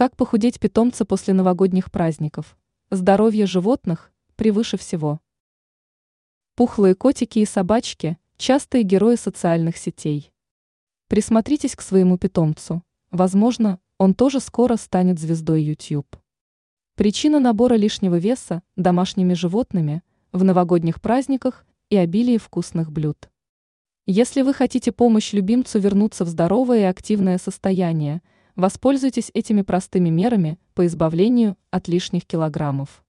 Как похудеть питомца после новогодних праздников? Здоровье животных превыше всего. Пухлые котики и собачки – частые герои социальных сетей. Присмотритесь к своему питомцу. Возможно, он тоже скоро станет звездой YouTube. Причина набора лишнего веса домашними животными в новогодних праздниках и обилие вкусных блюд. Если вы хотите помочь любимцу вернуться в здоровое и активное состояние, воспользуйтесь этими простыми мерами по избавлению от лишних килограммов.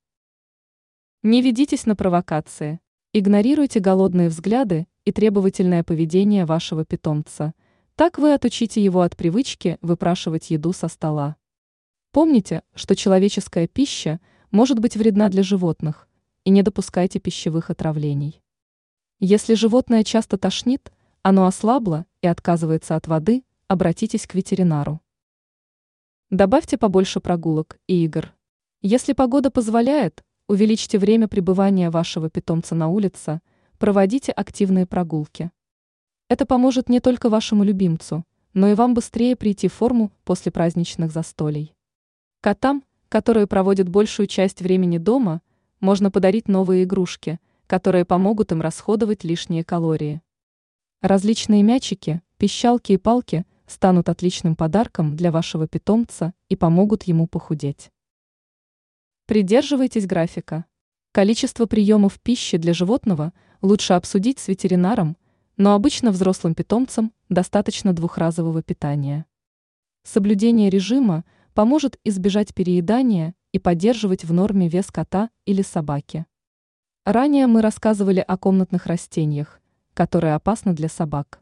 Не ведитесь на провокации. Игнорируйте голодные взгляды и требовательное поведение вашего питомца. Так вы отучите его от привычки выпрашивать еду со стола. Помните, что человеческая пища может быть вредна для животных, и не допускайте пищевых отравлений. Если животное часто тошнит, оно ослабло и отказывается от воды, обратитесь к ветеринару. Добавьте побольше прогулок и игр. Если погода позволяет, увеличьте время пребывания вашего питомца на улице, проводите активные прогулки. Это поможет не только вашему любимцу, но и вам быстрее прийти в форму после праздничных застолий. Котам, которые проводят большую часть времени дома, можно подарить новые игрушки – которые помогут им расходовать лишние калории. Различные мячики, пищалки и палки станут отличным подарком для вашего питомца и помогут ему похудеть. Придерживайтесь графика. Количество приемов пищи для животного лучше обсудить с ветеринаром, но обычно взрослым питомцам достаточно двухразового питания. Соблюдение режима поможет избежать переедания и поддерживать в норме вес кота или собаки. Ранее мы рассказывали о комнатных растениях, которые опасны для собак.